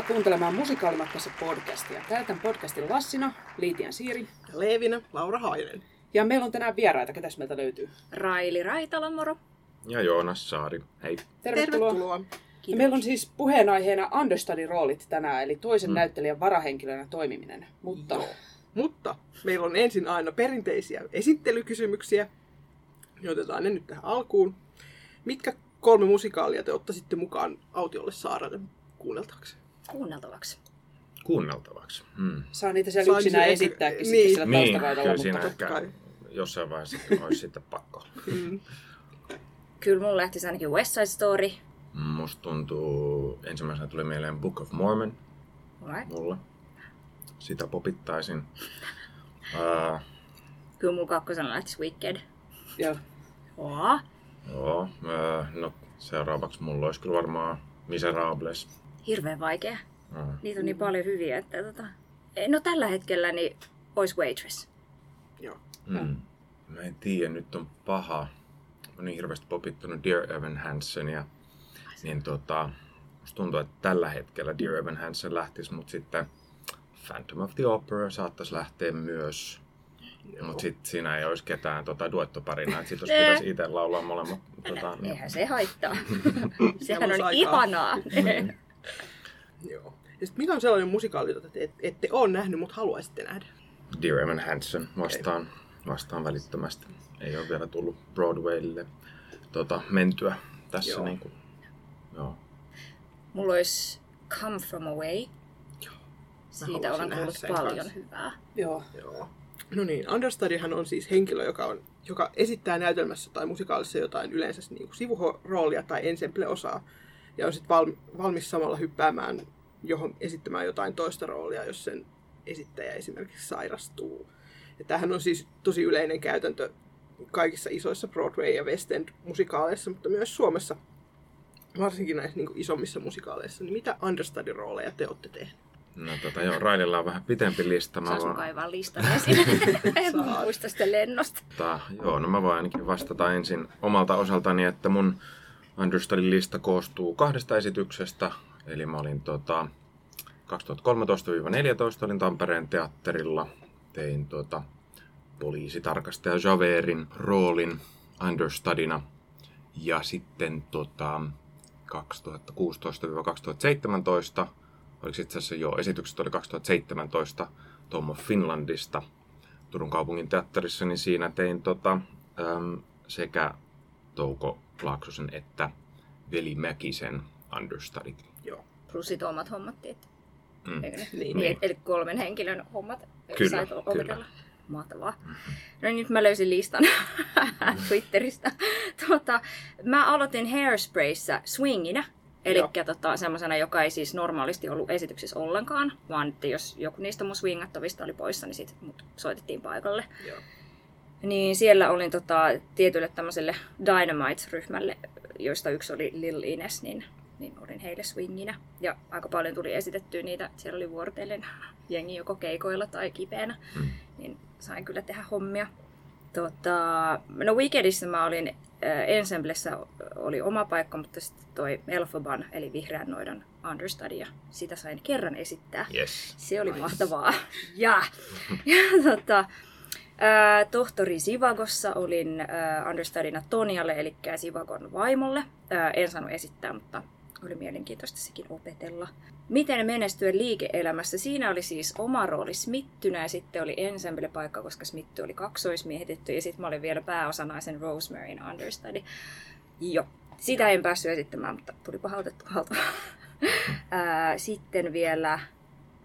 Tervetuloa kuuntelemaan Musikaalimatkassa podcastia. Täytän podcastin Lassina, Liitian Siiri. Ja Leevinä, Laura Hainen. Ja meillä on tänään vieraita. Ketäs meiltä löytyy? Raili Raitala, moro. Ja Joonas Saari. Hei. Tervetuloa. Tervetuloa. Ja meillä on siis puheenaiheena understudy-roolit tänään, eli toisen Mm. näyttelijän varahenkilönä toimiminen. Mutta Joo. Mutta meillä on ensin aina perinteisiä esittelykysymyksiä. Ne otetaan ne nyt tähän alkuun. Mitkä kolme musikaalia te ottaisitte mukaan autiolle saarelle kuunneltavaksi? Kuunneltavaksi. Kuunneltavaksi. Hmm. saa niitä siellä Saa yksinään esittääkin niin. sitten siellä Niin, kyllä mutta siinä totta ehkä jossain vaiheessa olisi sitten pakko. Mm. Kyllä mulla lähtisi ainakin West Side Story. Musta tuntuu, ensimmäisenä tuli mieleen Book of Mormon Alright. mulla. Sitä popittaisin. Uh, Kyllä mulla kakkosena lähtisi Wicked. Joo. Joo. joo, uh, no seuraavaksi mulla olisi kyllä varmaan Miserables. Hirveän vaikea. Uh, Niitä on niin paljon hyviä, että tota... No tällä hetkellä niin olisi Waitress. Joo. mm. Mä en tiedä, nyt on paha. Mä niin hirveästi popittanut Dear Evan Hansen ja niin tota, musta tuntuu, että tällä hetkellä Dear Evan Hansen lähtisi, mutta sitten Phantom of the Opera saattaisi lähteä myös. Mutta sitten siinä ei olisi ketään tota, duettoparina, että sit jos Eh. pitäisi itse laulaa molemmat. Tota, niin, Eihän se haittaa. Sehän on ihanaa. Joo. Ja sit mikä on sellainen musikaali, jota te et- ette ole nähnyt, mutta haluaisitte nähdä? Dear Evan Hansen vastaan, vastaan välittömästi. Ei ole vielä tullut Broadwaylle tota, mentyä tässä. Joo. Niin kuin, joo. Mulla olisi Come From Away. Siitä haluaisin olen kuullut paljon kanssa. hyvää. Joo. Joo. No niin, understudyhan on siis henkilö, joka, on, joka esittää näytelmässä tai musikaalissa jotain yleensä niin kuin sivuroolia tai ensemble-osaa. Ja on sitten valmi, valmis samalla hyppäämään johon esittämään jotain toista roolia, jos sen esittäjä esimerkiksi sairastuu. Ja tämähän on siis tosi yleinen käytäntö kaikissa isoissa Broadway- ja West End-musikaaleissa, mutta myös Suomessa, varsinkin näissä niin isommissa musikaaleissa. Niin mitä understudy-rooleja te olette tehneet? No tota, joo, Raililla on vähän pitempi lista. Mä Saa sun voin, kaivaa listan en muista sitä lennosta. tota, joo, no mä voin ainakin vastata ensin omalta osaltani, että mun understudy lista koostuu kahdesta esityksestä. Eli mä olin tota, 2013-2014 olin Tampereen teatterilla. Tein tota, poliisitarkastaja Javerin roolin understudina. Ja sitten tota, 2016-2017, oliko itse asiassa joo, esitykset oli 2017 Tom of Finlandista Turun kaupungin teatterissa, niin siinä tein tota, äm, sekä Touko Laaksosen että Veli Mäkisen understudit. Joo. Plus sit omat hommattiin. Mm. Eikö ne? Niin. Niin, eli kolmen henkilön hommat Kyllä, sait kyllä. Mahtavaa. No niin, nyt mä löysin listan Twitteristä. Tota, mä aloitin Hairsprayssä swinginä. Eli tota, semmoisena, joka ei siis normaalisti ollut esityksessä ollenkaan, vaan että jos joku niistä mun swingattavista oli poissa, niin sit mut soitettiin paikalle. Joo. Niin siellä olin tota, tietylle tämmöiselle Dynamite-ryhmälle, joista yksi oli Lil Ines, niin, niin olin heille swinginä. Ja aika paljon tuli esitettyä niitä. Siellä oli vuorotellen jengi joko keikoilla tai kipeänä. Mm. Niin sain kyllä tehdä hommia. Tota, no Wickedissä mä olin, äh, Ensemblessä oli oma paikka, mutta sitten toi Elphaban, eli Vihreän noidan understudy, ja sitä sain kerran esittää. Yes. Se oli mahtavaa. Ja, ja tota, ää, tohtori Sivagossa olin ää, understudyna Tonialle, eli Sivagon vaimolle. Ää, en saanut esittää, mutta oli mielenkiintoista sekin opetella. Miten menestyä liike-elämässä? Siinä oli siis oma rooli Smittynä ja sitten oli ensemble-paikka, koska Smitty oli kaksoismiehitetty ja sitten mä olin vielä pääosanaisen Rosemaryn understudy. Joo. Sitä en päässyt esittämään, mutta tuli otettu haltuun. Sitten vielä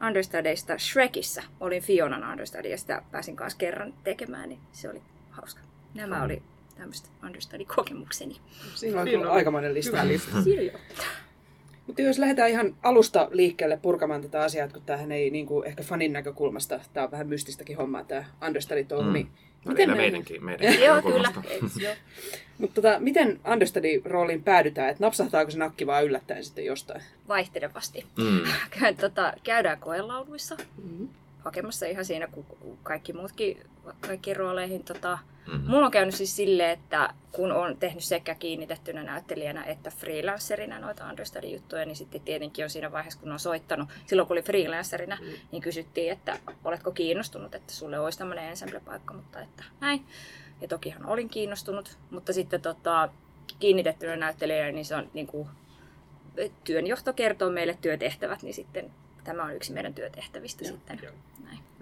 understudyista Shrekissä. Olin Fionan understudy ja sitä pääsin kanssa kerran tekemään, niin se oli hauska. Nämä oli tämmöistä understudy-kokemukseni. Siinä on Siinä kyllä aikamoinen lista. Siljo. Mutta jos lähdetään ihan alusta liikkeelle purkamaan tätä asiaa, kun tämähän ei niin kuin, ehkä fanin näkökulmasta, tämä on vähän mystistäkin hommaa, tämä understudy touhu, Mm. niin No, Miten näin? meidänkin, meidänkin Joo, kyllä. Joo. Mutta tota, miten understudy-rooliin päädytään? Että napsahtaako se nakki vaan yllättäen sitten jostain? Vaihtelevasti. Mm. Tota, käydään koelauluissa Mm-hmm. Hakemassa ihan siinä kuin kaikki muutkin kaikkiin rooleihin. Tota, Mhm. Mulla on käynyt siis silleen, että kun on tehnyt sekä kiinnitettynä näyttelijänä että freelancerina noita understudy-juttuja, niin sitten tietenkin on siinä vaiheessa, kun on soittanut, silloin kun oli freelancerina, Mm. niin kysyttiin, että oletko kiinnostunut, että sulle olisi tämmöinen ensemble-paikka, mutta että näin. Ja tokihan olin kiinnostunut, mutta sitten tota, kiinnitettynä näyttelijänä, niin se on niin kuin, työnjohto kertoo meille työtehtävät, niin sitten tämä on yksi meidän työtehtävistä Joo, sitten. joo.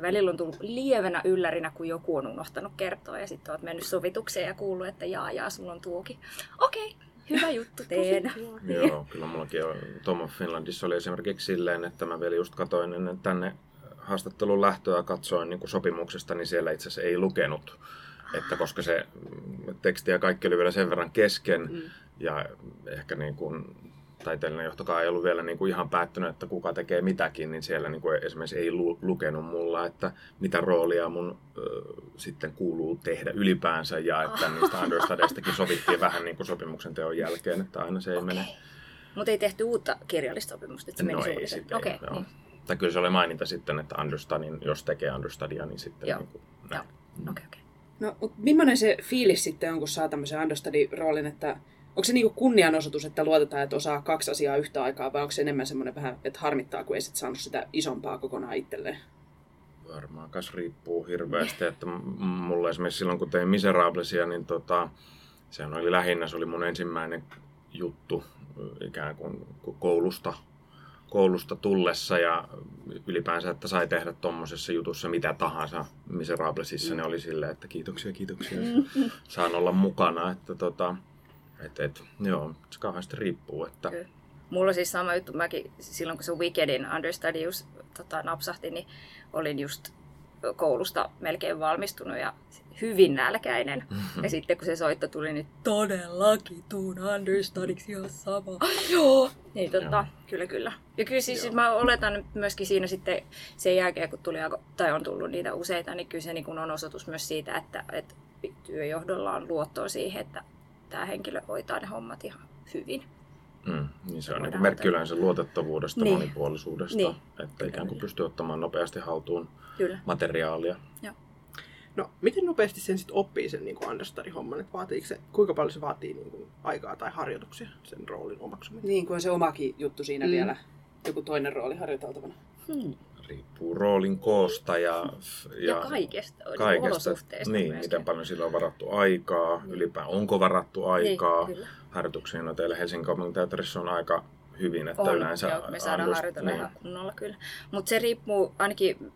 Välillä on tullut lievänä yllärinä, kun joku on unohtanut kertoa ja sitten olet mennyt sovitukseen ja kuullut, että jaa, jaa, sulla on tuokin. Okei, hyvä juttu, teen. Joo, kyllä mullakin on. Tom of Finlandissa oli esimerkiksi silleen, että mä vielä just katoin ennen tänne haastattelun lähtöä katsoin niin kuin sopimuksesta, niin siellä itse asiassa ei lukenut, että koska se teksti ja kaikki oli vielä sen verran kesken Mm. ja ehkä niin kuin taiteellinen johtokaan ei ollut vielä niin kuin ihan päättynyt, että kuka tekee mitäkin, niin siellä niin kuin esimerkiksi ei lu- lukenut mulla, että mitä roolia mun ö, sitten kuuluu tehdä ylipäänsä ja että niistä understudeistakin sovittiin vähän niin kuin sopimuksen teon jälkeen, että aina se ei mene. Mutta ei tehty uutta kirjallista sopimusta, että se meni No ei sitten, Okei, joo. niin. Tai kyllä se oli maininta sitten, että understudin, jos tekee understudia, niin sitten Joo. niin kuin, näin. okei, okei. No, mutta millainen se fiilis sitten on, kun saa tämmöisen understudy-roolin, että onko se niinku kunnianosoitus, että luotetaan, että osaa kaksi asiaa yhtä aikaa, vai onko se enemmän semmoinen vähän, että harmittaa, kun ei sit saanut sitä isompaa kokonaan itselleen? Varmaan kas riippuu hirveästi, että mulla esimerkiksi silloin kun tein Miserablesia, niin tota, sehän oli lähinnä, se oli mun ensimmäinen juttu ikään kuin koulusta, koulusta tullessa ja ylipäänsä, että sai tehdä tuommoisessa jutussa mitä tahansa Miserablesissa, ne oli silleen, että kiitoksia, kiitoksia, saan olla mukana, että tota, et, et, joo, se kauheasti riippuu, että Kyllä. Mulla on siis sama juttu, mäkin silloin kun se Wickedin understudy just, tota, napsahti, niin olin just koulusta melkein valmistunut ja hyvin nälkäinen. Ja sitten kun se soitto tuli, niin todellakin tuun understudiksi ihan sama. Joo. Niin tota, Joo. kyllä kyllä. Ja kyllä siis Joo. mä oletan myöskin siinä sitten sen jälkeen, kun tuli, tai on tullut niitä useita, niin kyllä se niin on osoitus myös siitä, että, että työjohdolla on luottoa siihen, että tämä henkilö hoitaa ne hommat ihan hyvin. Mm, niin se on niin merkki yleensä luotettavuudesta, Niin. monipuolisuudesta, Niin. että ikään kuin pystyy ottamaan nopeasti haltuun Kyllä. materiaalia. No, miten nopeasti sen sitten oppii sen niin understudy-homman? Että vaatiiko se, kuinka paljon se vaatii niin kuin, aikaa tai harjoituksia sen roolin omaksuminen? Niin kuin se omakin juttu siinä Mm. mm. vielä, joku toinen rooli harjoiteltavana. Hmm. Riippuu roolin koosta ja, Ja, ja kaikesta, kaikesta. olosuhteista Niin, myöskin. miten paljon sillä on varattu aikaa, ylipäätään onko varattu aikaa. Niin. Harjoituksiin no teillä Helsingin kaupunginteatterissa on aika hyvin, että On, yleensä... joo, me saadaan underst- harjoitella niin. ihan kunnolla kyllä. Mutta se riippuu, ainakin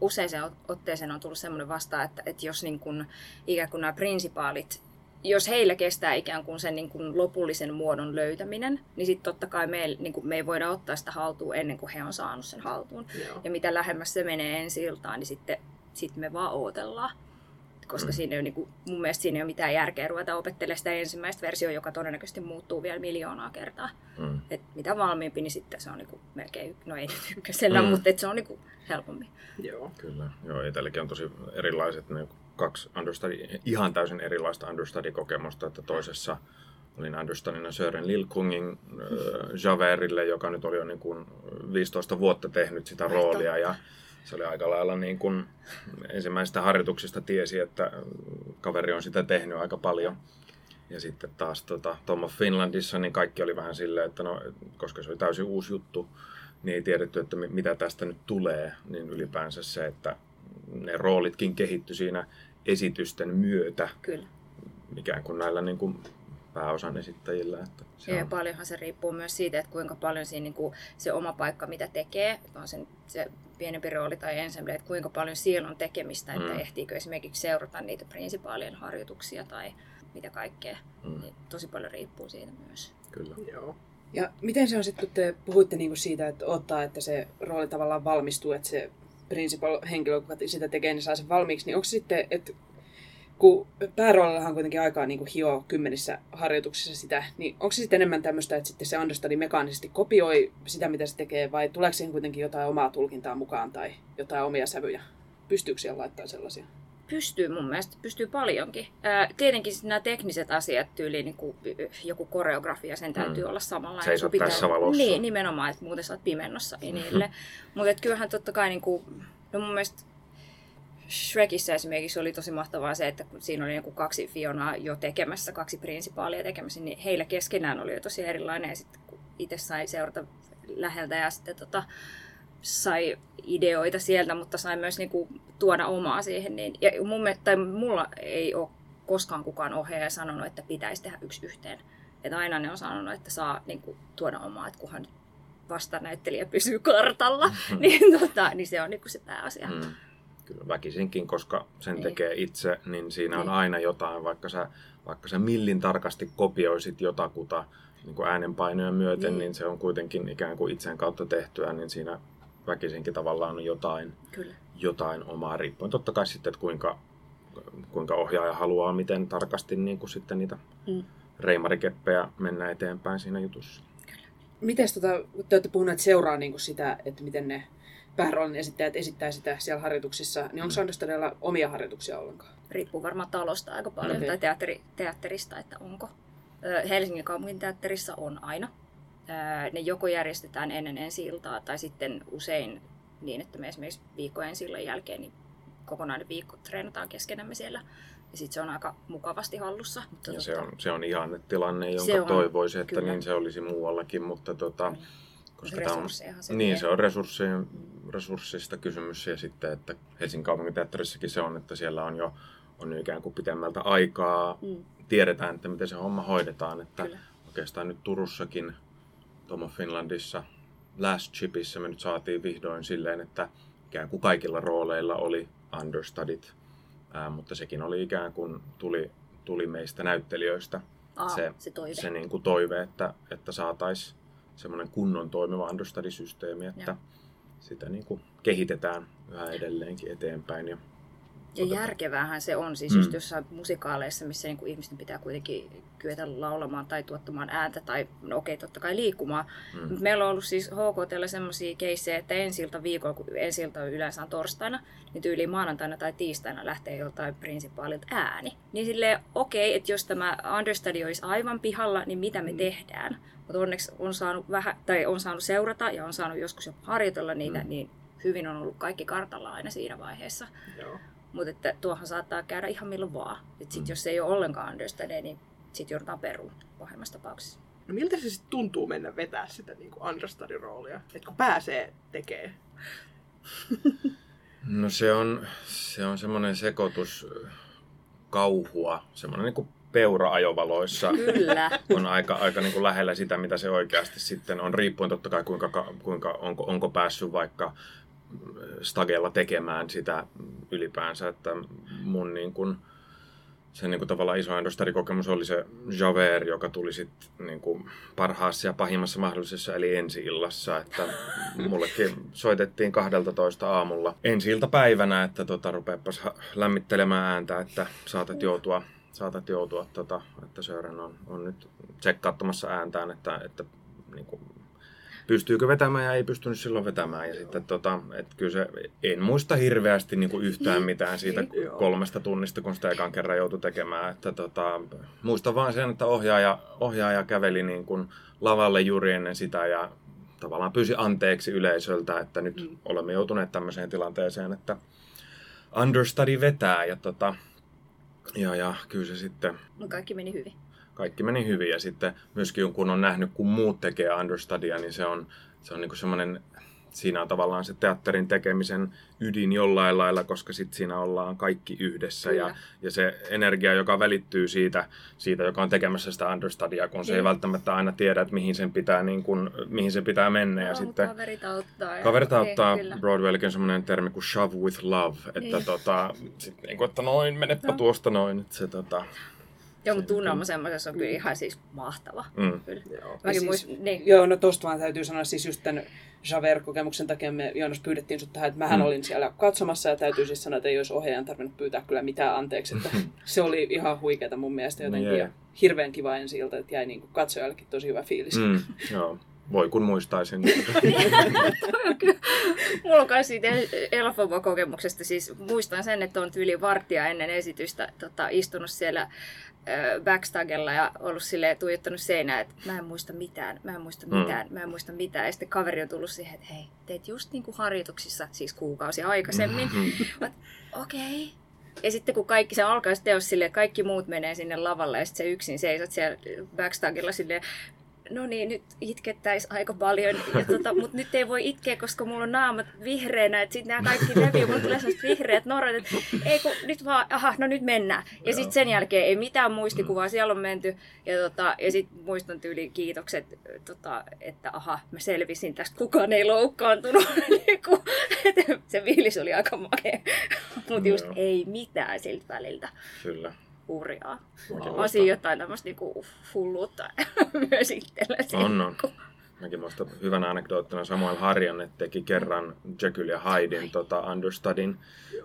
usein otteeseen on tullut semmoinen vastaan, että, että jos niin kun, ikään kuin nämä prinsipaalit, jos heillä kestää ikään kuin sen niin kuin lopullisen muodon löytäminen, niin sitten totta kai me, niin kuin me ei voida ottaa sitä haltuun ennen kuin he on saanut sen haltuun. Joo. Ja mitä lähemmäs se menee ensi iltaan, niin sitten sit me vaan odotellaan. Koska Mm. siinä ei ole, niin kuin, mun mielestä siinä ei ole mitään järkeä ruveta opettelemaan sitä ensimmäistä versiota, joka todennäköisesti muuttuu vielä miljoonaa kertaa. Mm. Et mitä valmiimpi, niin sitten se on niinku melkein, no ei nyt ykkösellä, Mm. mutta et se on niinku helpommin. Joo. Kyllä, joo, itselläkin on tosi erilaiset ne kaksi understudy, ihan täysin erilaista understudy-kokemusta, että toisessa olin understudina Sören Lilkungin äh, Javerille, joka nyt oli jo niin kuin 15 vuotta tehnyt sitä roolia ja se oli aika lailla niin kuin ensimmäisistä harjoituksista tiesi, että kaveri on sitä tehnyt aika paljon. Ja sitten taas tota, Tom of Finlandissa, niin kaikki oli vähän silleen, että no, koska se oli täysin uusi juttu, niin ei tiedetty, että mi- mitä tästä nyt tulee, niin ylipäänsä se, että ne roolitkin kehittyi siinä esitysten myötä, Kyllä. ikään kuin näillä niin kuin pääosan esittäjillä. Että se Ja on, paljonhan se riippuu myös siitä, että kuinka paljon siinä niinku se oma paikka, mitä tekee, että on sen, se pienempi rooli tai ensemble, että kuinka paljon siellä on tekemistä, että Mm. ehtiikö esimerkiksi seurata niitä prinsipaalien harjoituksia tai mitä kaikkea. Mm. Niin tosi paljon riippuu siitä myös. kyllä. Joo. Ja miten se on sitten, kun te puhuitte niinku siitä, että ottaa, että se rooli tavallaan valmistuu, että se principal-henkilö, joka sitä tekee, niin saa sen valmiiksi, niin onko sitten, että kun pääroolillahan on kuitenkin aikaa niin hio kymmenissä harjoituksissa sitä, niin onko se sitten enemmän tämmöistä, että sitten se understudy mekaanisesti kopioi sitä, mitä se tekee, vai tuleeko siihen kuitenkin jotain omaa tulkintaa mukaan tai jotain omia sävyjä? Pystyykö siellä laittaa sellaisia? Pystyy mun mielestä, pystyy paljonkin. Ää, tietenkin nämä tekniset asiat, tyyliin niin kuin joku koreografia, sen täytyy Mm. olla samalla. Seisot pitää... tässä valossa. Niin, nimenomaan, että muuten sä oot pimennossa inille. Mutta kyllähän totta kai, niin kuin, no mun mielestä Shrekissä esimerkiksi oli tosi mahtavaa se, että kun siinä oli joku kaksi Fionaa jo tekemässä, kaksi prinsipaalia tekemässä, niin heillä keskenään oli jo tosi erilainen. Ja sitten kun itse sai seurata läheltä ja sitten tota, sai ideoita sieltä, mutta sai myös niinku tuoda omaa siihen. Niin, ja mun, mielestä- tai mulla ei ole koskaan kukaan ohjaaja sanonut, että pitäisi tehdä yksi yhteen. Että aina ne on sanonut, että saa niinku, tuoda omaa, että kunhan vastanäyttelijä pysyy kartalla, niin, tota, niin se on niinku se pääasia. Mm. Kyllä väkisinkin, koska sen Niin. tekee itse, niin siinä on Niin. aina jotain, vaikka sä, vaikka sä millin tarkasti kopioisit jotakuta niin kuin äänenpainoja myöten, Niin. niin. se on kuitenkin ikään kuin itseen kautta tehtyä, niin siinä väkisinkin tavallaan on jotain, Kyllä. jotain omaa riippuen. Totta kai sitten, että kuinka, kuinka ohjaaja haluaa, miten tarkasti niin kuin sitten niitä Mm. reimarikeppejä mennä eteenpäin siinä jutussa. Miten tota, kun te olette puhuneet seuraa niin sitä, että miten ne pääroolin esittäjät esittää sitä siellä harjoituksissa, niin onko understudylla omia harjoituksia ollenkaan? Riippuu varmaan talosta aika paljon Okei. tai teatteri, teatterista, että onko. Helsingin kaupungin teatterissa on aina. Ne joko järjestetään ennen ensi iltaa tai sitten usein niin, että me esimerkiksi viikko ensi jälkeen niin kokonainen viikko treenataan keskenämme siellä. Ja sitten se on aika mukavasti hallussa. Mutta Ja tota, se on, se on ihanne tilanne, jonka Se on, toivoisi, että kyllä. niin se olisi muuallakin, mutta tota, Kyllä. koska tämä on, se niin, vie. se on resurssien, resurssista kysymys ja sitten, että Helsingin kaupunginteatterissakin se on, että siellä on jo on ikään kuin pitemmältä aikaa, Mm, tiedetään, että miten se homma hoidetaan, että kyllä. oikeastaan nyt Turussakin, Tomo Finlandissa, Last Chipissä me nyt saatiin vihdoin silleen, että ikään kuin kaikilla rooleilla oli understudit, ää, mutta sekin oli ikään kuin tuli, tuli meistä näyttelijöistä Aa, se, se toive. se niin kuin toive, että, että saataisiin semmoinen kunnon toimiva understudy-systeemi, että Joo. sitä niin kuin kehitetään yhä edelleenkin eteenpäin. Ja, Ja järkeväähän se on, siis Mm. just jossain musikaaleissa, missä niinku ihmisten pitää kuitenkin kyetä laulamaan tai tuottamaan ääntä tai no okei, totta kai liikkumaan. Mm. Meillä on ollut siis HKTllä semmoisia keissejä, että ensiltä viikolla, kun ensiltä on yleensä on torstaina, niin tyyliin maanantaina tai tiistaina lähtee joltain prinsipaalilta ääni. Niin silleen, okei, että jos tämä understudy olisi aivan pihalla, niin mitä me tehdään? Mutta onneksi on saanut, vähän, tai on saanut seurata ja on saanut joskus jopa harjoitella niitä, Mm. niin hyvin on ollut kaikki kartalla aina siinä vaiheessa. Joo. Mutta että tuohan saattaa käydä ihan milloin vaan. Et sit Mm. jos ei ole ollenkaan understudy, niin sit joudutaan peruun pahimmassa tapauksessa. No miltä se sitten tuntuu mennä vetää sitä niin understudy-roolia? Että kun pääsee tekee. No se on, se on semmoinen sekoitus kauhua, semmoinen niin kuin peura ajovaloissa. Kyllä. on aika, aika niin kuin lähellä sitä, mitä se oikeasti sitten on, riippuen totta kai kuinka, kuinka onko, onko päässyt vaikka stagella tekemään sitä ylipäänsä, että mun niin kuin, se niin kuin tavallaan iso kokemus oli se Javert, joka tuli sitten niin parhaassa ja pahimmassa mahdollisessa eli ensi-illassa, että mullekin soitettiin 12 aamulla ensi päivänä, että tota, rupeapas lämmittelemään ääntä, että saatat joutua saatat joutua, tota, että Sören on, on nyt tsekkaattamassa ääntään, että, että niin kuin, pystyykö vetämään ja ei pystynyt silloin vetämään. Ja sitten, tota, että kyllä se, en muista hirveästi niin kuin yhtään mitään siitä Joo. kolmesta tunnista, kun sitä ekan kerran joutui tekemään. Että, tota, muistan vaan sen, että ohjaaja, ohjaaja käveli niin kuin lavalle juuri ennen sitä ja tavallaan pyysi anteeksi yleisöltä, että nyt Mm. mm. olemme joutuneet tämmöiseen tilanteeseen, että understudy vetää ja, tota, ja, ja kyllä se sitten Mut kaikki meni hyvin. Kaikki meni hyvin ja sitten myöskin kun on nähnyt, kun muut tekee understudya, niin se on, se on niinku semmoinen, siinä on tavallaan se teatterin tekemisen ydin jollain lailla, koska sitten siinä ollaan kaikki yhdessä ja, Kyllä. ja se energia, joka välittyy siitä, siitä joka on tekemässä sitä understudya, kun se ei Niin. välttämättä aina tiedä, että mihin sen pitää, niin kun, mihin sen pitää mennä ja sitten Kaverit auttaa. Kaverit auttaa, Niin, kyllä. Broadwayllakin on semmoinen termi kuin shove with love, että, Niin. tota, sit, niin kuin, että noin, menepä Joo. tuosta noin, että se tota, Joo, mutta tunnelma semmoisessa on kyllä ihan siis mahtava. Mm. Kyllä. Joo. Mäkin siis- muist, niin. Joo, no tosta vaan täytyy sanoa siis just tämän Javert-kokemuksen takia me Joonas pyydettiin sut tähän, että mähän Mm. olin siellä katsomassa ja täytyy siis sanoa, että ei olisi ohjaajan tarvinnut pyytää kyllä mitään anteeksi. Että se oli ihan huikeeta mun mielestä jotenkin Jee. ja hirveän kiva ensi ilta, että jäi niin kuin katsojallekin tosi hyvä fiilis. Mm, joo. Voi kun muistaisin. Mulla on myös siitä Elfobo-kokemuksesta, siis muistan sen, että on yli varttia ennen esitystä tota, istunut siellä backstagella ja ollut silleen tuijottanut seinää, että mä en muista mitään, mä en muista Mm. mitään, mä en muista mitään. Ja sitten kaveri on tullut siihen, että hei, teit just niin kuin harjoituksissa, siis kuukausi aikaisemmin. Mm. Okei. Okay. Ja sitten kun kaikki se alkaa teos silleen, että kaikki muut menee sinne lavalle ja sitten se yksin seisot siellä backstagella silleen, no niin, nyt itkettäisi aika paljon, ja tota, mutta nyt ei voi itkeä, koska mulla on naamat vihreänä, että sitten nämä kaikki leviää, mulla tulee sellaiset vihreät norrat, että ei kun nyt vaan, aha, no nyt mennään. Ja sitten sen jälkeen ei mitään muistikuvaa, siellä on menty, ja, tota, ja sitten muistan tyyli kiitokset, tota, että aha, mä selvisin tästä, kukaan ei loukkaantunut, Niinku, se fiilis oli aika makea, mutta just ei mitään siltä väliltä. Kyllä. Hurjaa. On siinä jotain tämmöistä niinku hulluutta myös itsellä. On, on. Mäkin muistan hyvänä anekdoottina Samuel Harjanne teki kerran Jekyll ja Hydein tota, understudin.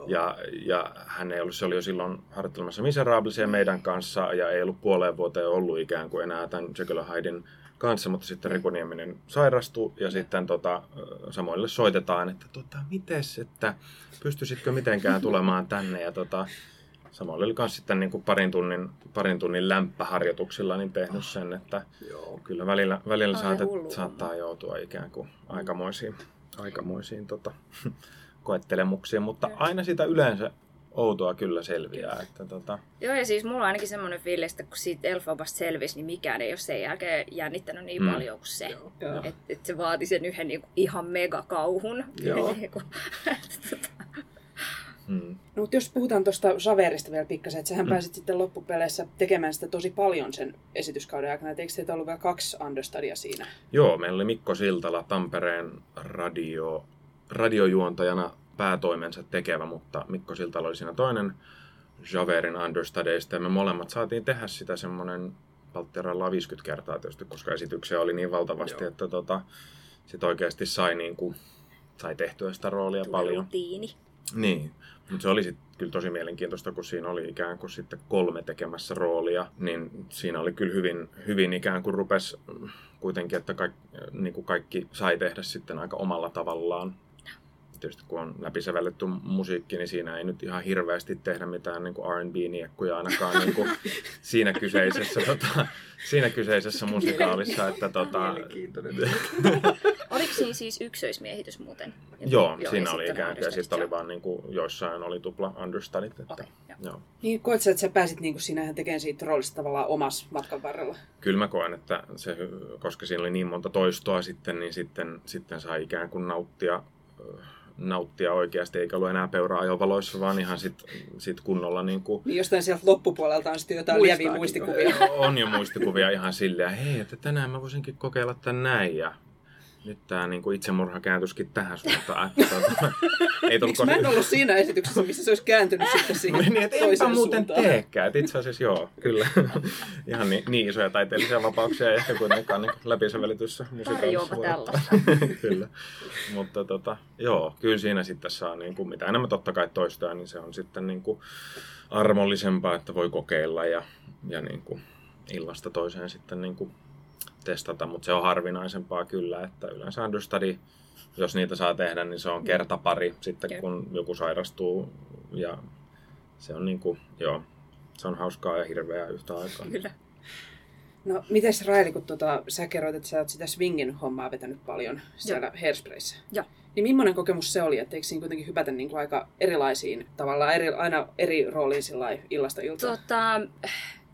Ja, ja hän ei ollut, se oli jo silloin harjoittelemassa Miserablesia meidän kanssa ja ei ollut puoleen vuoteen ollut ikään kuin enää tämän Jekyll ja Hydein kanssa, mutta sitten Riku Nieminen sairastui ja sitten tota, Samuelille soitetaan, että tota, mites, että pystyisitkö mitenkään tulemaan tänne ja tota, Samuel oli myös sitten niin kuin parin, tunnin, parin tunnin lämpöharjoituksilla niin tehnyt sen, että Joo. Kyllä välillä, välillä saatet, saattaa joutua ikään kuin aikamoisiin, aikamoisiin tota, koettelemuksiin, mutta aina sitä yleensä outoa kyllä selviää. Että, tota, Joo, ja siis mulla on ainakin semmoinen fiilis, että kun siitä Elfobasta selvisi, niin mikään ei ole sen jälkeen jännittänyt niin Mm. paljon kuin se. Että et se vaati sen yhden niinku ihan megakauhun. Joo. mm, No, mutta jos puhutaan tuosta Javerista vielä pikkasen, että sähän Mm. pääsit sitten loppupeleissä tekemään sitä tosi paljon sen esityskauden aikana. Et eikö teitä ollut vielä kaksi understudia siinä? joo, meillä oli Mikko Siltala Tampereen radio, radiojuontajana päätoimensa tekevä, mutta Mikko Siltala oli siinä toinen Javerin understudeista ja me molemmat saatiin tehdä sitä semmoinen Paltteralla 50 kertaa tietysti, koska esityksiä oli niin valtavasti, Joo. että tota, sit oikeasti sai, niin kuin, sai tehtyä sitä roolia paljon. rutiini. Niin, mutta se oli sitten kyllä tosi mielenkiintoista, kun siinä oli ikään kuin sitten kolme tekemässä roolia, niin siinä oli kyllä hyvin, hyvin ikään kuin rupes mm, kuitenkin, että kaikki, niin kuin kaikki sai tehdä sitten aika omalla tavallaan. Tietysti kun on läpisävelletty musiikki, niin siinä ei nyt ihan hirveästi tehdä mitään niin R&B-niekkuja ainakaan niin kuin siinä, kyseisessä, tota, siinä kyseisessä musikaalissa. Että, tota. Oliko siinä siis ykköismiehitys muuten? joo, ja siinä oli ikään kuin, ja sitten oli joo. vaan niin kuin, joissain oli tupla understudit. Että, Okei, joo. joo. Niin koet sä, että sä pääsit niinku sinähän tekemään siitä roolista tavallaan omassa matkan varrella? kyllä mä koen, että se, koska siinä oli niin monta toistoa sitten, niin sitten, sitten sai ikään kuin nauttia, nauttia oikeasti, eikä ollut enää peuraa ajovaloissa, vaan ihan sit, sit kunnolla niin kuin, Niin jostain sieltä loppupuolelta on sitten jotain lieviä jo. muistikuvia. on jo muistikuvia ihan silleen, hei, että tänään mä voisinkin kokeilla tän näin ja nyt tämä niin itsemurha kääntyskin tähän suuntaan. Tota, ei Miksi mä en ollut siinä esityksessä, missä se olisi kääntynyt sitten siihen niin, että enpä toiseen muuten suuntaan? teekään. Et itse asiassa joo, kyllä. Ihan niin, niin isoja taiteellisia vapauksia ei ehkä kuitenkaan niin läpisävellityssä Tarjoapa musikaalissa kyllä. Mutta tota, joo, kyllä siinä sitten saa, niin kuin, mitä enemmän totta kai toistaa, niin se on sitten niin kuin armollisempaa, että voi kokeilla ja, ja niin kuin illasta toiseen sitten niin kuin testata, mutta se on harvinaisempaa kyllä, että yleensä understudy, jos niitä saa tehdä, niin se on kerta pari sitten, kun joku sairastuu ja se on niin kuin, joo, se on hauskaa ja hirveää yhtä aikaa. Kyllä. No, mites Raili, kun tota, sä kerroit, että sä oot sitä swingin hommaa vetänyt paljon siellä Hairsprayssä. Joo. Niin millainen kokemus se oli, että eikö siinä kuitenkin hypätä niin kuin aika erilaisiin, tavallaan eri, aina eri rooliin sillä illasta iltaan? Tota,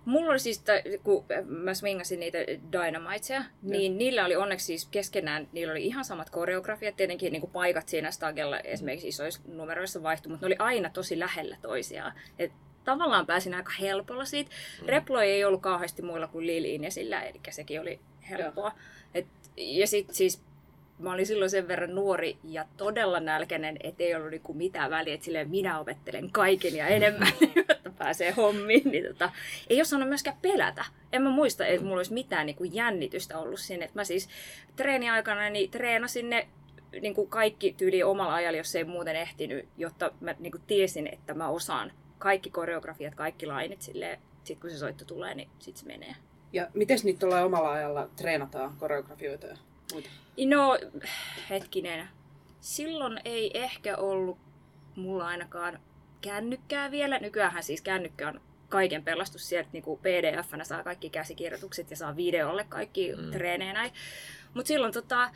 mulla oli siis, kun mä swingasin niitä Dynamitesia, niin niillä oli onneksi siis keskenään, niillä oli ihan samat koreografiat, tietenkin niin kuin paikat siinä stagella esimerkiksi isoissa numeroissa vaihtui, mutta ne oli aina tosi lähellä toisiaan. Et tavallaan pääsin aika helpolla siitä. Mm. Replo ei ollut kauheasti muilla kuin Lili Inesillä, eli sekin oli helppoa. Et, ja sitten siis mä olin silloin sen verran nuori ja todella nälkäinen, ettei ollut niinku mitään väliä, että silleen minä opettelen kaiken ja enemmän, jotta pääsee hommiin, niin tota, ei ole saanut myöskään pelätä. En mä muista, että mulla olisi mitään niin kuin jännitystä ollut sinne. Että mä siis treeniaikana niin treenasin ne niin kuin kaikki tyyli omalla ajalla, jos ei muuten ehtinyt, jotta mä niin kuin tiesin, että mä osaan kaikki koreografiat, kaikki lainit silleen, sit kun se soitto tulee, niin sit se menee. Ja miten niitä tuolla omalla ajalla treenataan koreografioita ja muita? No, hetkinen. Silloin ei ehkä ollut mulla ainakaan kännykkää vielä. Nykyään siis kännykkä on kaiken pelastus sieltä niin pdf saa kaikki käsikirjoitukset ja saa videolle kaikki mm. treenejä näin. Mutta silloin tota,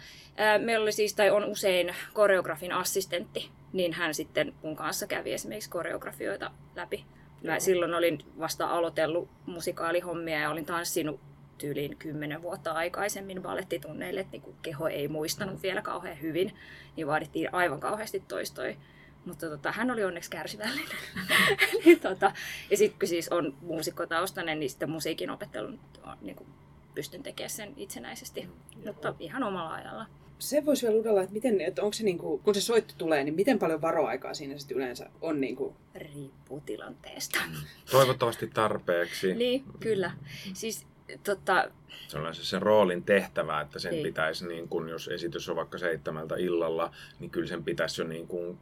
meillä oli siis, tai on usein koreografin assistentti, niin hän sitten mun kanssa kävi esimerkiksi koreografioita läpi. Mä silloin olin vasta aloitellut musikaalihommia ja olin tanssinut tyyliin kymmenen vuotta aikaisemmin ballettitunneille, että niin keho ei muistanut mm. vielä kauhean hyvin, niin vaadittiin aivan kauheasti toistoja. Mutta tota, hän oli onneksi kärsivällinen. niin, tota, ja sitten kun siis on muusikkotaustainen, niin sitten musiikin opettelun niin kuin pystyn tekemään sen itsenäisesti, mm, mutta ihan omalla ajalla. Se voisi vielä udella, että, miten, että onko se niin kuin, kun se soitto tulee, niin miten paljon varoaikaa siinä sitten yleensä on? Niin kuin... Riippuu tilanteesta. Toivottavasti tarpeeksi. niin, kyllä. Siis tota, se on se sen roolin tehtävä, että sen niin. pitäisi, niin kun, jos esitys on vaikka seitsemältä illalla, niin kyllä sen pitäisi jo niin kun,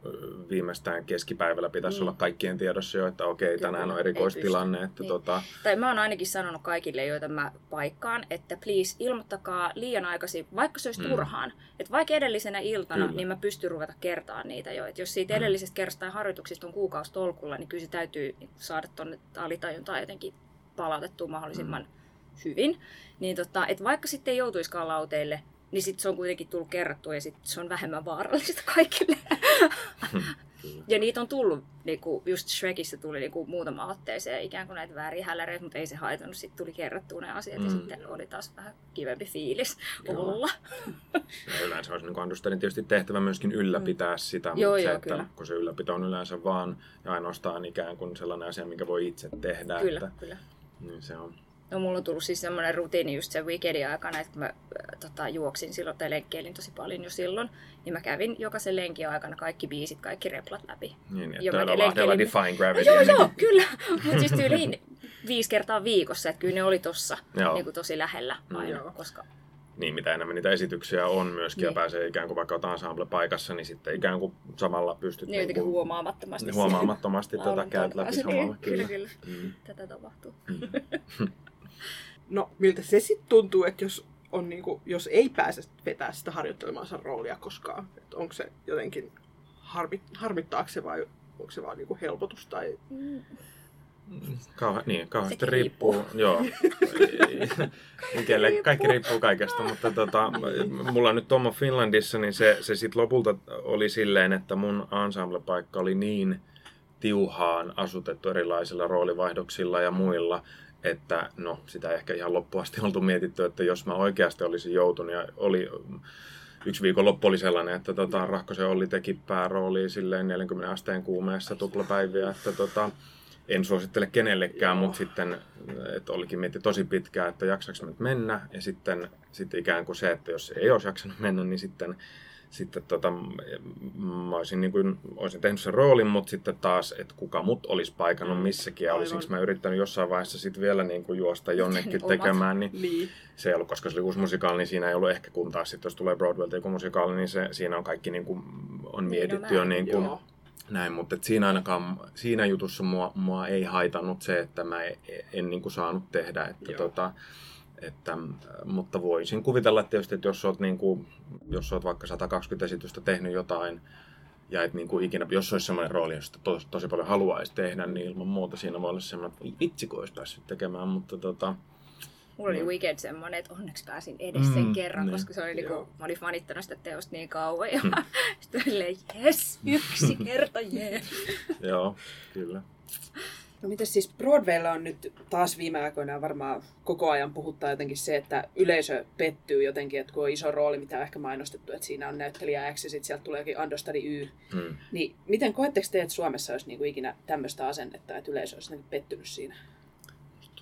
viimeistään keskipäivällä pitäisi niin. olla kaikkien tiedossa jo, että okei, tänään on erikoistilanne. Että niin. tota... Tai mä oon ainakin sanonut kaikille, joita mä paikkaan, että please ilmoittakaa liian aikaisin, vaikka se olisi mm. turhaan. Että vaikka edellisenä iltana, kyllä. niin mä pystyn ruveta kertaa niitä jo. Että jos siitä mm. edellisestä kerrasta tai harjoituksista on kuukausi tolkulla, niin kyllä se täytyy saada tuonne alitajuntaan jotenkin palautettua mahdollisimman mm hyvin, niin tota, että vaikka sitten ei joutuisikaan lauteille, niin sitten se on kuitenkin tullut kerrattua ja sitten se on vähemmän vaarallista kaikille. ja niitä on tullut, niinku, just Shrekissa tuli niinku, muutama otteeseen ikään kuin näitä vääriä häläreitä, mutta ei se haitannut. Sitten tuli kerrattua ne asiat mm. ja sitten oli taas vähän kivempi fiilis Joo. olla. ja yleensä olisi niin Understanin tietysti tehtävä myöskin ylläpitää mm. sitä, mutta joo, se, joo, että kyllä. kun se ylläpito on yleensä vaan ja ainoastaan ikään kuin sellainen asia, minkä voi itse tehdä. Kyllä, että, kyllä. Niin se on No mulla on tullut siis semmoinen rutiini just sen weekendin aikana, että kun mä äh, tota, juoksin silloin tai lenkkeilin tosi paljon jo silloin, niin mä kävin jokaisen lenkin aikana kaikki biisit, kaikki replat läpi. Niin, että täällä Lahdella Define Gravity. No, joo, joo, kyllä. Mutta siis tyyliin viisi kertaa viikossa, että kyllä ne oli tossa niin kuin tosi lähellä mm. aina, mm. koska niin, mitä enemmän niitä esityksiä on myöskin niin. ja pääsee ikään kuin vaikka ensemble-paikassa, niin sitten ikään kuin samalla pystyt... Niin, niin huomaamattomasti. Huomaamattomasti tätä käyt läpi samalla. Kyllä, kyllä. Mm. Tätä tapahtuu. Mm. No, miltä se sitten tuntuu, että jos, on niinku, jos ei pääse vetää sitä harjoittelemansa roolia koskaan? Että onko se jotenkin harmit, harmittaako se vai onko se vaan niinku helpotus? Tai... Mm. Kauhe, niin, kauheasti riippuu. riippuu. Joo. Itselle kaikki riippuu kaikesta, mutta tota, mulla nyt Tomo Finlandissa, niin se, se sitten lopulta oli silleen, että mun ensemble-paikka oli niin tiuhaan asutettu erilaisilla roolivaihdoksilla ja muilla, että no sitä ehkä ihan loppuun asti oltu mietitty, että jos mä oikeasti olisin joutunut ja oli yksi viikon loppu oli sellainen, että tota, Rahkosen Olli teki päärooliin silleen 40 asteen kuumeessa tuplapäiviä, että tota, en suosittele kenellekään, mutta sitten että olikin miettinyt tosi pitkään, että jaksaks mä mennä ja sitten, sitten ikään kuin se, että jos ei olisi jaksanut mennä, niin sitten sitten tota, mä olisin, niin kuin, olisin tehnyt sen roolin, mutta sitten taas, että kuka mut olisi paikannut mm. missäkin ja olisinko mä yrittänyt jossain vaiheessa sitten vielä niin kuin juosta jonnekin tekemään, niin, niin, se ei ollut, koska se oli uusi musikaali, niin siinä ei ollut ehkä, kun taas sitten jos tulee Broadway joku musikaali, niin se, siinä on kaikki niin kuin, on mietitty jo niin kuin, näin, mutta et siinä ainakaan, siinä jutussa mua, mua ei haitannut se, että mä en, en niin kuin saanut tehdä, että tota, että, mutta voisin kuvitella tietysti, että jos olet, niin kuin, jos olet vaikka 120 esitystä tehnyt jotain, ja et niin kuin ikinä, jos olisi sellainen rooli, josta tos, tosi paljon haluaisi tehdä, niin ilman muuta siinä voi olla sellainen, että vitsi kun olisi päässyt tekemään, mutta tota, Mulla oli Weekend semmoinen, että onneksi pääsin edes sen mm, kerran, niin. koska se oli niinku, mä olin fanittanut sitä teosta niin kauan. Ja mm. sitten olin jes, yksi kerta, jee. Joo, kyllä. No miten siis Broadwaylla on nyt taas viime aikoina varmaan koko ajan puhuttaa jotenkin se, että yleisö pettyy jotenkin, että kun on iso rooli, mitä on ehkä mainostettu, että siinä on näyttelijä X ja sitten sieltä tulee jokin understudy Y. Hmm. Niin miten koetteko te, että Suomessa olisi niinku ikinä tämmöistä asennetta, että yleisö olisi niinku pettynyt siinä?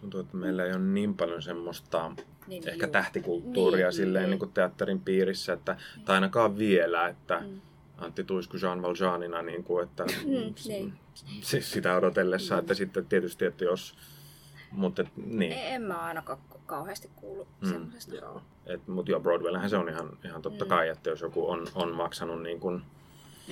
Tuntuu, että meillä ei ole niin paljon semmoista niin, ehkä juu. tähtikulttuuria niin, silleen niin. Niin kuin teatterin piirissä, että, tai ainakaan vielä, että hmm Antti Tuisku Jean Valjeanina, niin kuin, että Mm, niin. siis sitä odotellessa, että sitten tietysti, että jos, mutta et, niin. En, en mä ainakaan kauheasti kuullut Mm. mm. semmoisesta. Joo. Et, mutta joo, Broadwaylähän se on ihan, ihan totta Mm. kai, että jos joku on, on maksanut niin kuin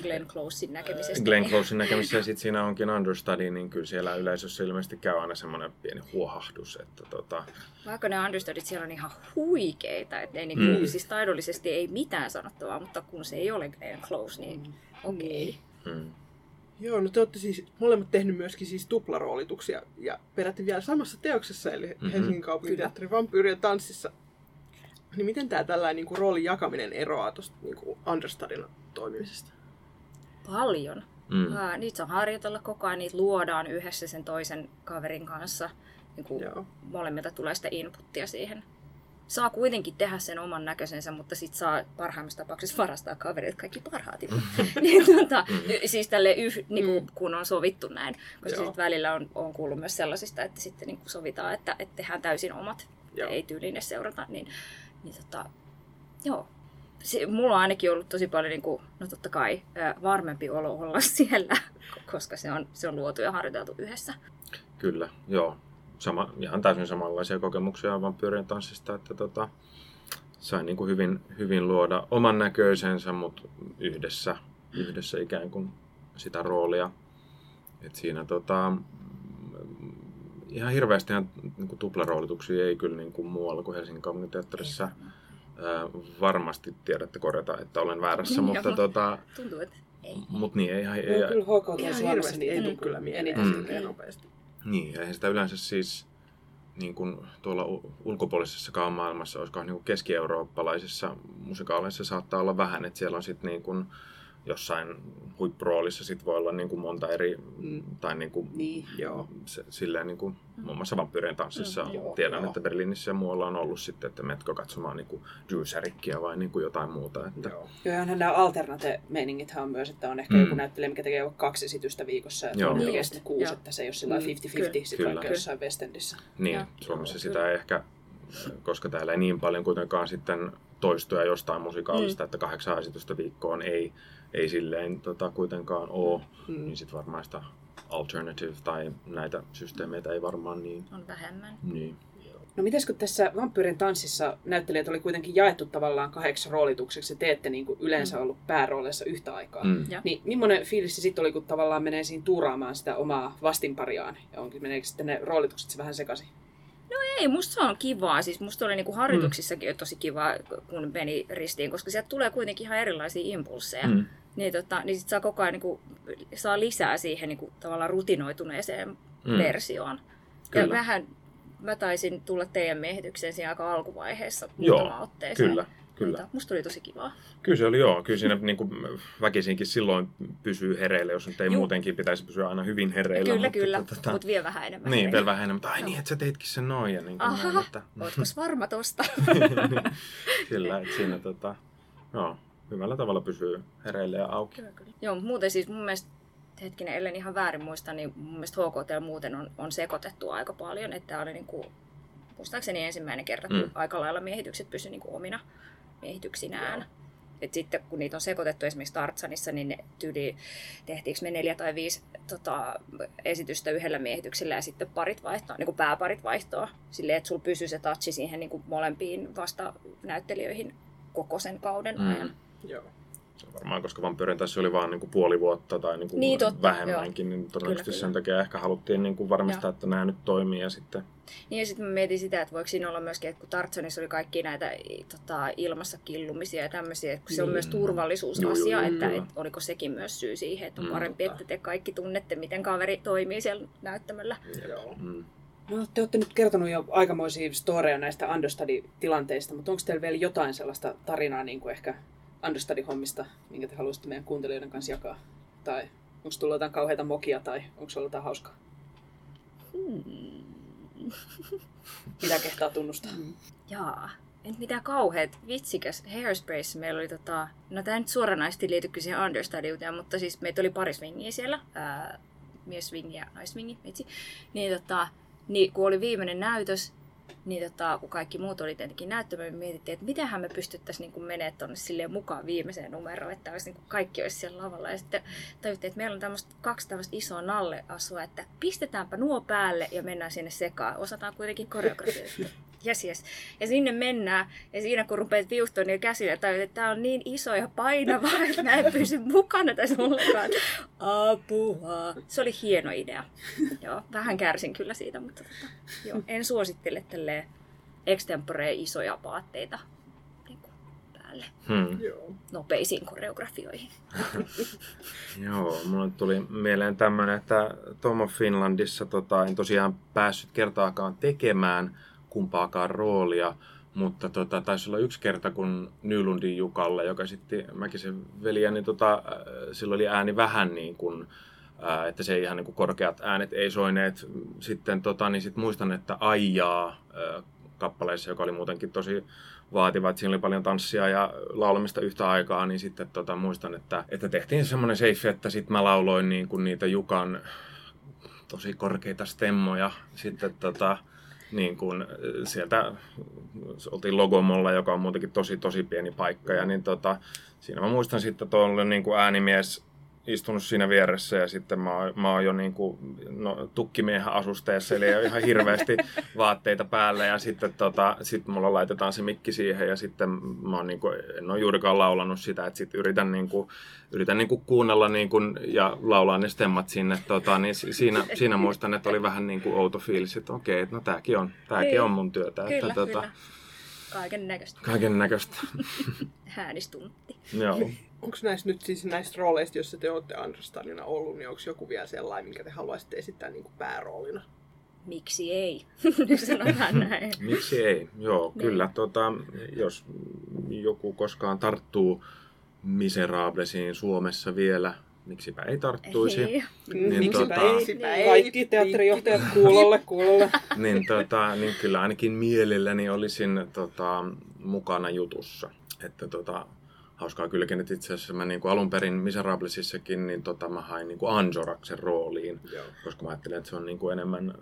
Glenn Closein näkemisestä. Glenn niin- Closein näkemisessä ja sitten siinä onkin understudy, niin kyllä siellä yleisössä ilmeisesti käy aina semmoinen pieni huohahdus, että tota, Vaikka ne understudit siellä on ihan huikeita, että ei niinku, Mm. mm. siis taidollisesti ei mitään sanottavaa, mutta kun se ei ole Glenn Close, niin okei. Okay. mm, Joo, no te olette siis molemmat tehnyt myöskin siis tuplaroolituksia ja peräti vielä samassa teoksessa, eli Mhm. mm-hmm. Helsingin kaupunginteatterin vampyyrien tanssissa. Niin miten tämä tällainen niin roolin jakaminen eroaa tuosta niin understudina toimimisesta? Paljon. mm, Mm. Ää, niitä saa harjoitella koko ajan, niitä luodaan yhdessä sen toisen kaverin kanssa. Niin kuin Joo. molemmilta tulee sitä inputtia siihen. Saa kuitenkin tehdä sen oman näköisensä, mutta sit saa parhaimmassa tapauksessa varastaa kaverit kaikki parhaat niin, tuota, siis tälle yh, niin kuin, kun on sovittu näin. Koska Joo. sit välillä on, on kuullut myös sellaisista, että sitten niin kuin sovitaan, että, että tehdään täysin omat. Joo. Ei tyyliin seurata. Niin, niin tota, joo. Se, mulla on ainakin ollut tosi paljon, niin kuin, no totta kai, ää, varmempi olo olla siellä, koska se on, se on luotu ja harjoiteltu yhdessä. kyllä, joo. Sama, ihan täysin samanlaisia kokemuksia vampyyrien tanssista, että tota, sain niin kuin hyvin, hyvin luoda oman näköisensä, mutta yhdessä, yhdessä ikään kuin sitä roolia. Et siinä tota, ihan hirveästi niin kuin tuplaroolituksia ei kyllä niin kuin muualla kuin Helsingin kaupunginteatterissa. Ää, varmasti tiedätte korjata, että olen väärässä, Joo. mutta tota, Tuntuu, että ei. mut niin, ei, ei, ei, Mulla kyllä HK hirveästi niin ei tule kyllä mieleen Mm. silleen nopeasti. Niin, eihän sitä yleensä siis niin kuin tuolla ulkopuolisessakaan maailmassa, olisiko niin kuin keski-eurooppalaisissa musikaaleissa saattaa olla vähän, että siellä on sitten niin kuin jossain huippuroolissa sit voi olla niin kuin monta eri, Mm. tai niin kuin, Niin. Joo. se, silleen niin kuin, muun muassa vampyyrien tanssissa Mm, joo, tiedän, joo. että Berliinissä ja muualla on ollut sitten, että metkö katsomaan niin kuin Juicerikkiä vai niin kuin jotain muuta. Että, Joo. Joo, onhan nämä alternate-meiningithän on myös, että on ehkä Mm. mm. joku näyttelijä, mikä tekee kaksi esitystä viikossa ja Joo. toinen Niin tekee sitten kuusi, joo. että se ei ole sillä Mm, 50-50 sitten kyllä. vaikka jossain West Endissä. Niin, Joo. Suomessa Joo, sitä kyllä. ei ehkä, koska täällä ei niin paljon kuitenkaan sitten toistuja jostain musikaalista, Mm. että kahdeksan esitystä viikkoon ei, ei silleen tota, kuitenkaan ole, Mm. niin sitten varmaan sitä alternative tai näitä systeemeitä ei varmaan niin. On vähemmän. niin. No mites kun tässä Vampyyrin tanssissa näyttelijät oli kuitenkin jaettu tavallaan kahdeksi roolitukseksi ja te ette niin kuin yleensä ollut päärooleissa yhtä aikaa. Mm. Ja. Niin millainen fiilis se sitten oli, kun tavallaan menee siinä tuuraamaan sitä omaa vastinpariaan? Ja onkin meneekö sitten ne roolitukset se vähän sekaisin? Ei, musta se on kivaa. Siis musta oli niinku harjoituksissakin mm. tosi kivaa, kun meni ristiin, koska sieltä tulee kuitenkin ihan erilaisia impulseja. Mm. Niin, tota, niin sit saa koko ajan niinku, saa lisää siihen niinku, tavallaan rutinoituneeseen Mm. versioon. Kyllä. Ja vähän mä taisin tulla teidän miehitykseen siinä aika alkuvaiheessa muutama otteeseen. Kyllä, kyllä. Mutta musta oli tosi kivaa. Kyllä se oli joo. Kyllä siinä niin kuin, väkisinkin silloin pysyy hereillä, jos nyt ei Juu. muutenkin pitäisi pysyä aina hyvin hereillä. kyllä, mutta, kyllä, tota, mutta vielä vähän enemmän. Niin, vielä vähän enemmän. Ai Joo. niin, että sä teitkin sen noin. Ja niin kuin Aha, näin, että, Ootko varma tosta? Sillä, että siinä tota, joo, hyvällä tavalla pysyy hereillä ja auki. Kyllä, kyllä. Joo, mutta muuten siis mun mielestä, hetkinen, ellen ihan väärin muista, niin mun mielestä HKT muuten on, on sekoitettu aika paljon. Että oli niinku, muistaakseni ensimmäinen kerta, kun Mm. aika lailla miehitykset pysy niinku omina miehityksinään. Et sitten kun niitä on sekoitettu esimerkiksi Tartsanissa, niin ne tyyli, tehtiinkö me neljä tai viisi tota, esitystä yhdellä miehityksellä ja sitten parit vaihtoa, niin kuin pääparit vaihtoa. Silleen, että sulla pysyy se touchi siihen niin kuin molempiin vasta näyttelijöihin koko sen kauden Mm. ajan. Joo. Varmaan, koska Vampyrin tässä oli vaan niinku puoli vuotta tai niinku Niin, totta, vähemmänkin, niin todennäköisesti Kyllä, sen kyllä. takia ehkä haluttiin niinku varmistaa, Joo. että nämä nyt toimii ja sitten... Niin ja sitten mä mietin sitä, että voiko siinä olla myöskin, että kun Tartsanissa oli kaikki näitä tota, ilmassa killumisia ja tämmöisiä, että kun se on Mm. myös turvallisuusasia, Joo, joo, joo, että kyllä. et, oliko sekin myös syy siihen, että on Mm, parempi, totta. että te kaikki tunnette, miten kaveri toimii siellä näyttämöllä. Joo. Mm. No te olette nyt kertonut jo aikamoisia storeja näistä understudy-tilanteista, mutta onko teillä vielä jotain sellaista tarinaa niin kuin ehkä understudy-hommista, minkä te haluaisitte meidän kuuntelijoiden kanssa jakaa? Tai onko tullut jotain kauheita mokia tai onko se ollut jotain hauskaa? Mitä kehtaa tunnustaa? Jaa, en mitään kauheat, vitsikäs Hairsprays meillä oli tota, no tämä nyt suoranaisesti liity kyllä siihen understudyuteen, mutta siis meitä oli pari swingiä siellä, ää, mies swingi ja naiswingi, vitsi. Niin tota, niin kun oli viimeinen näytös, Niin tota, kun kaikki muut oli tietenkin näyttämään, me mietittiin, että mitenhän me pystyttäisiin niin menemään tuonne silleen mukaan viimeiseen numeroon, että olisi, niin kuin kaikki olisi siellä lavalla. Ja sitten tajuttiin, että meillä on tämmöistä, kaksi tämmöistä isoa nalleasua, että pistetäänpä nuo päälle ja mennään sinne sekaan. Osataan kuitenkin koreografia. Jes, jes. Ja sinne mennään, ja siinä kun rupeat viuhtoon niin käsillä, tajut, että tämä on niin iso ja painava, että mä en pysy mukana tässä ollenkaan. Apua. Se oli hieno idea. Joo, vähän kärsin kyllä siitä, mutta tota, joo, en suosittele tälleen extempore isoja vaatteita niin kuin päälle Hmm. Joo. nopeisiin koreografioihin. Joo, mulle tuli mieleen tämmöinen, että Tom of Finlandissa tota, en tosiaan päässyt kertaakaan tekemään kumpaakaan roolia, mutta tota, taisi olla yksi kerta, kun Nylundin Jukalle, joka sitten Mäkisen veliä, niin tota, äh, sillä oli ääni vähän niin kuin, äh, että se ihan niin kuin korkeat äänet ei soineet. Sitten tota, niin sit muistan, että Aijaa äh, kappaleissa, joka oli muutenkin tosi vaativa, että siinä oli paljon tanssia ja laulamista yhtä aikaa, niin sitten tota, muistan, että, että tehtiin semmoinen safe, että sitten mä lauloin niin kuin niitä Jukan tosi korkeita stemmoja. Sitten tota, niin kuin sieltä oltiin Logomolla, joka on muutenkin tosi tosi pieni paikka. Ja niin tota, siinä mä muistan sitten, oli niin kuin äänimies istunut siinä vieressä ja sitten mä, oon- mä oon jo niin kuin, no, tukkimiehen asusteessa, eli ei ole ihan hirveästi vaatteita päällä ja sitten tota, sit mulla laitetaan se mikki siihen ja sitten mä oon niin kuin, en ole juurikaan laulanut sitä, että sitten yritän, niin kuin, yritän niin kuin kuunnella niin kuin, ja laulaa ne stemmat sinne, tota, niin si- siinä, siinä muistan, että oli vähän niin kuin outo fiilis, että okei, että no tääkin on, tääkin Niin. on mun työtä. Kyllä, että, tota, kyllä. Kaiken näköistä. Kaiken näköistä. Äänistuntti. Joo. Onko näistä nyt siis näistä rooleista, joissa te olette Understarina ollut, niin onko joku vielä sellainen, minkä te haluaisitte esittää niin kuin pääroolina? Miksi ei? Nyt sanotaan näin. Miksi ei? Joo, Niin. kyllä. Tota, jos joku koskaan tarttuu Miserablesiin Suomessa vielä, miksipä ei tarttuisi. Ei. Niin Miksipä tota- ei? Miksipä ei? Kaikki teatterijohtajat kuulolle, kuulolle. Niin, tota, niin kyllä ainakin mielelläni olisin tota, mukana jutussa. Että tota, hauskaa kylläkin, että itse asiassa mä niin kuin alun perin Miserablesissakin, niin tota, mä hain niin kuin Anjoraksen rooliin. Joo. koska mä ajattelen, että se on niin kuin enemmän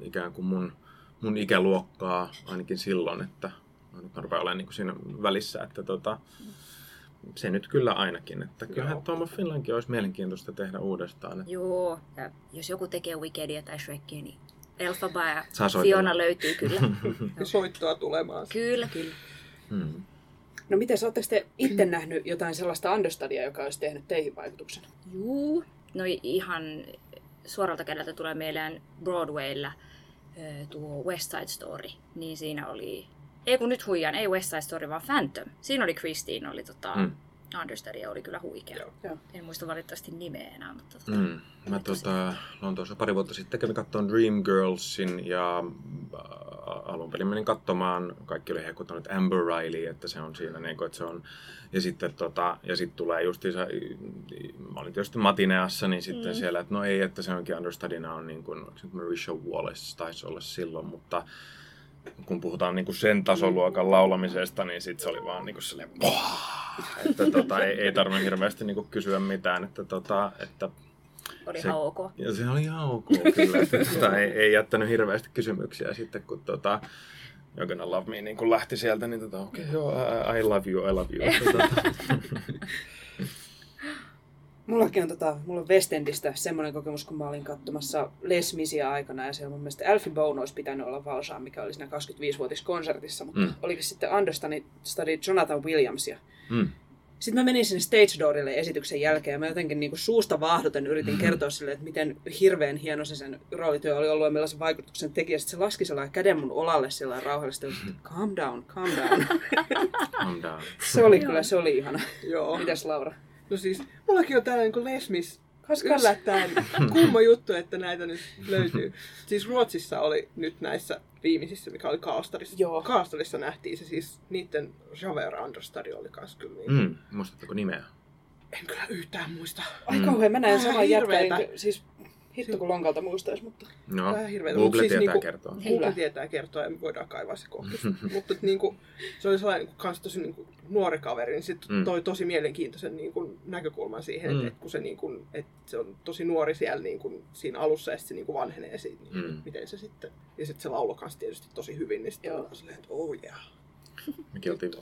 ikään kuin mun, mun ikäluokkaa ainakin silloin, että mä nyt mä rupean olemaan niin kuin siinä välissä, että tota, se nyt kyllä ainakin, että kyllähän Joo. Tom of Finlandkin olisi mielenkiintoista tehdä uudestaan. Että Joo, ja jos joku tekee Wikidia tai Shrekia, niin Elfaba ja. Fiona löytyy kyllä. Ja soittoa tulemaan. kyllä, kyllä. hmm. No miten, oletteko te itse nähnyt jotain sellaista understudia, joka olisi tehnyt teihin vaikutuksen? Juu. No ihan suoralta kädeltä tulee mieleen Broadwaylla tuo West Side Story. Niin siinä oli, ei kun nyt huijaan, ei West Side Story, vaan Phantom. Siinä oli Christine, oli tota, Mm. understudy ja oli kyllä huikea. Joo. Joo. En muista valitettavasti nimeä enää, mutta tota, Mm. Mä tota, Lontoossa pari vuotta sitten kävin katsomaan Dreamgirlsin ja äh, alun perin menin katsomaan, kaikki oli hehkuttanut Amber Riley, että se on siinä, niin kuin, että se on, ja sitten tota, ja sitten tulee justiinsa, mä olin tietysti Matineassa, niin sitten mm. Siellä, että no ei, että se onkin understudina on niin kuin, nyt Marisha Wallace taisi olla silloin, mutta kun puhutaan niin kuin sen tasoluokan laulamisesta, niin sitten se oli vaan niin kuin silleen, että tota, ei, ei tarvinnut hirveästi niin kuin kysyä mitään, että, tota, että oli se- ihan ok. ja se oli ihan ok kyllä, että tota, ei, ei, jättänyt hirveästi kysymyksiä sitten, kun tota, You're gonna love me niin kun lähti sieltä, niin tota, okei, okay, joo, I, I love you, I love you. Tota, Mullakin on, tota, mulla on West Endistä semmoinen kokemus, kun mä olin katsomassa Les Misia aikana, ja siellä mun mielestä Alfie Bone olisi pitänyt olla valsaa, mikä oli siinä 25-vuotiskonsertissa, mutta Mm. mm. olikin sitten understudy Jonathan Williamsia. mm, Sitten mä menin sinne stage doorille esityksen jälkeen ja mä jotenkin niinku suusta vaahdoten yritin kertoa sille, että miten hirveän hieno se sen roolityö oli ollut ja millaisen vaikutuksen teki. Ja sitten se laski sellainen käden mun olalle sillä rauhallisesti, että calm down, calm down. calm down. se oli kyllä, se oli ihana. Joo. Mitäs Laura? No siis, mullakin on tällainen kuin Lesmis Kas, yllättäen kumma juttu, että näitä nyt löytyy. Siis Ruotsissa oli nyt näissä viimeisissä, mikä oli Karlstadissa. Joo. Karlstadissa nähtiin se siis, niiden Javert Understudy oli kans kyllä niin. Mm, muistatteko nimeä? En kyllä yhtään muista. Ai kauhean, mä Vähän saman niin Siis Hitto kun lonkalta muistaisi, mutta No, Vähän hirveetä, Google siis tietää niinku- kertoa. Google tietää kertoa ja me voidaan kaivaa se kohta. Mutta niinku, se oli sellainen niinku kans tosi niinku nuori kaveri, niin sit Mm. toi tosi mielenkiintoisen niinku näkökulman siihen, että Mm. et kun se, niinku, et se on tosi nuori siellä niinku, siinä alussa ja sit se niinku vanhenee siitä, niinku, Mm. miten se sitten. Ja sitten se lauloi kans tietysti tosi hyvin, niin sitten on silleen, että oh yeah. Mekin oltiin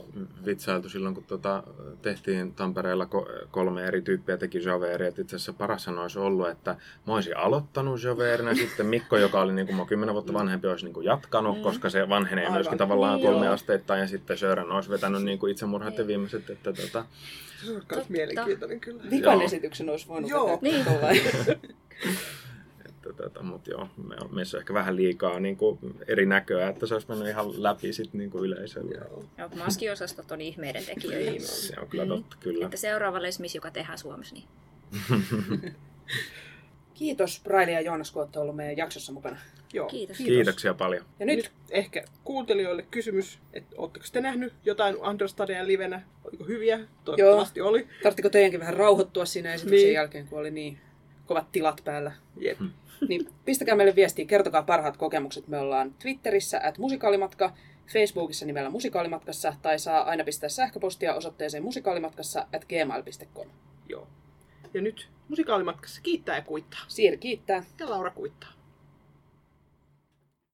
vitsailtu silloin, kun tota, tehtiin Tampereella ko- kolme eri tyyppiä teki Javeria. Itse asiassa parashan olisi ollut, että mä olisin aloittanut Javerina, sitten Mikko, joka oli niin kuin mä kymmenen vuotta vanhempi, olisi niin kuin jatkanut, Mm. koska se vanhenee Aivan. myöskin tavallaan Niin, kolme joo. asteittain, ja sitten Sören olisi vetänyt niin kuin itsemurhat ja viimeiset. Että, tota, Se on Totta. mielenkiintoinen kyllä. vikan esityksen olisi voinut Joo. vetää Niin. että, tota, mutta joo, me on meissä ehkä vähän liikaa niin kuin eri näköä, että se olisi mennyt ihan läpi sit niin kuin yleisölle. Joo. Joo, maskiosastot on ihmeiden tekijöitä. Niin. Se on kyllä totta, kyllä. Että seuraava lesmis, joka tehdään Suomessa, niin Kiitos Braili ja Joonas, kun olette ollut meidän jaksossa mukana. Joo. kiitos. Kiitoksia paljon. Ja nyt, Nyt ehkä kuuntelijoille kysymys, että ootteko te nähnyt jotain Understadia livenä? Oliko hyviä? Toivottavasti oli. tarttiko teidänkin vähän rauhoittua siinä esityksen Niin. niin. jälkeen, kun oli niin kovat tilat päällä? Jep. Niin pistäkää meille viestiä, kertokaa parhaat kokemukset. Me ollaan Twitterissä at musikaalimatka, Facebookissa nimellä musikaalimatkassa tai saa aina pistää sähköpostia osoitteeseen musikaalimatkassa at gmail.com. Joo. Ja nyt musikaalimatkassa kiittää ja kuittaa. Siiri kiittää. Ja Laura kuittaa.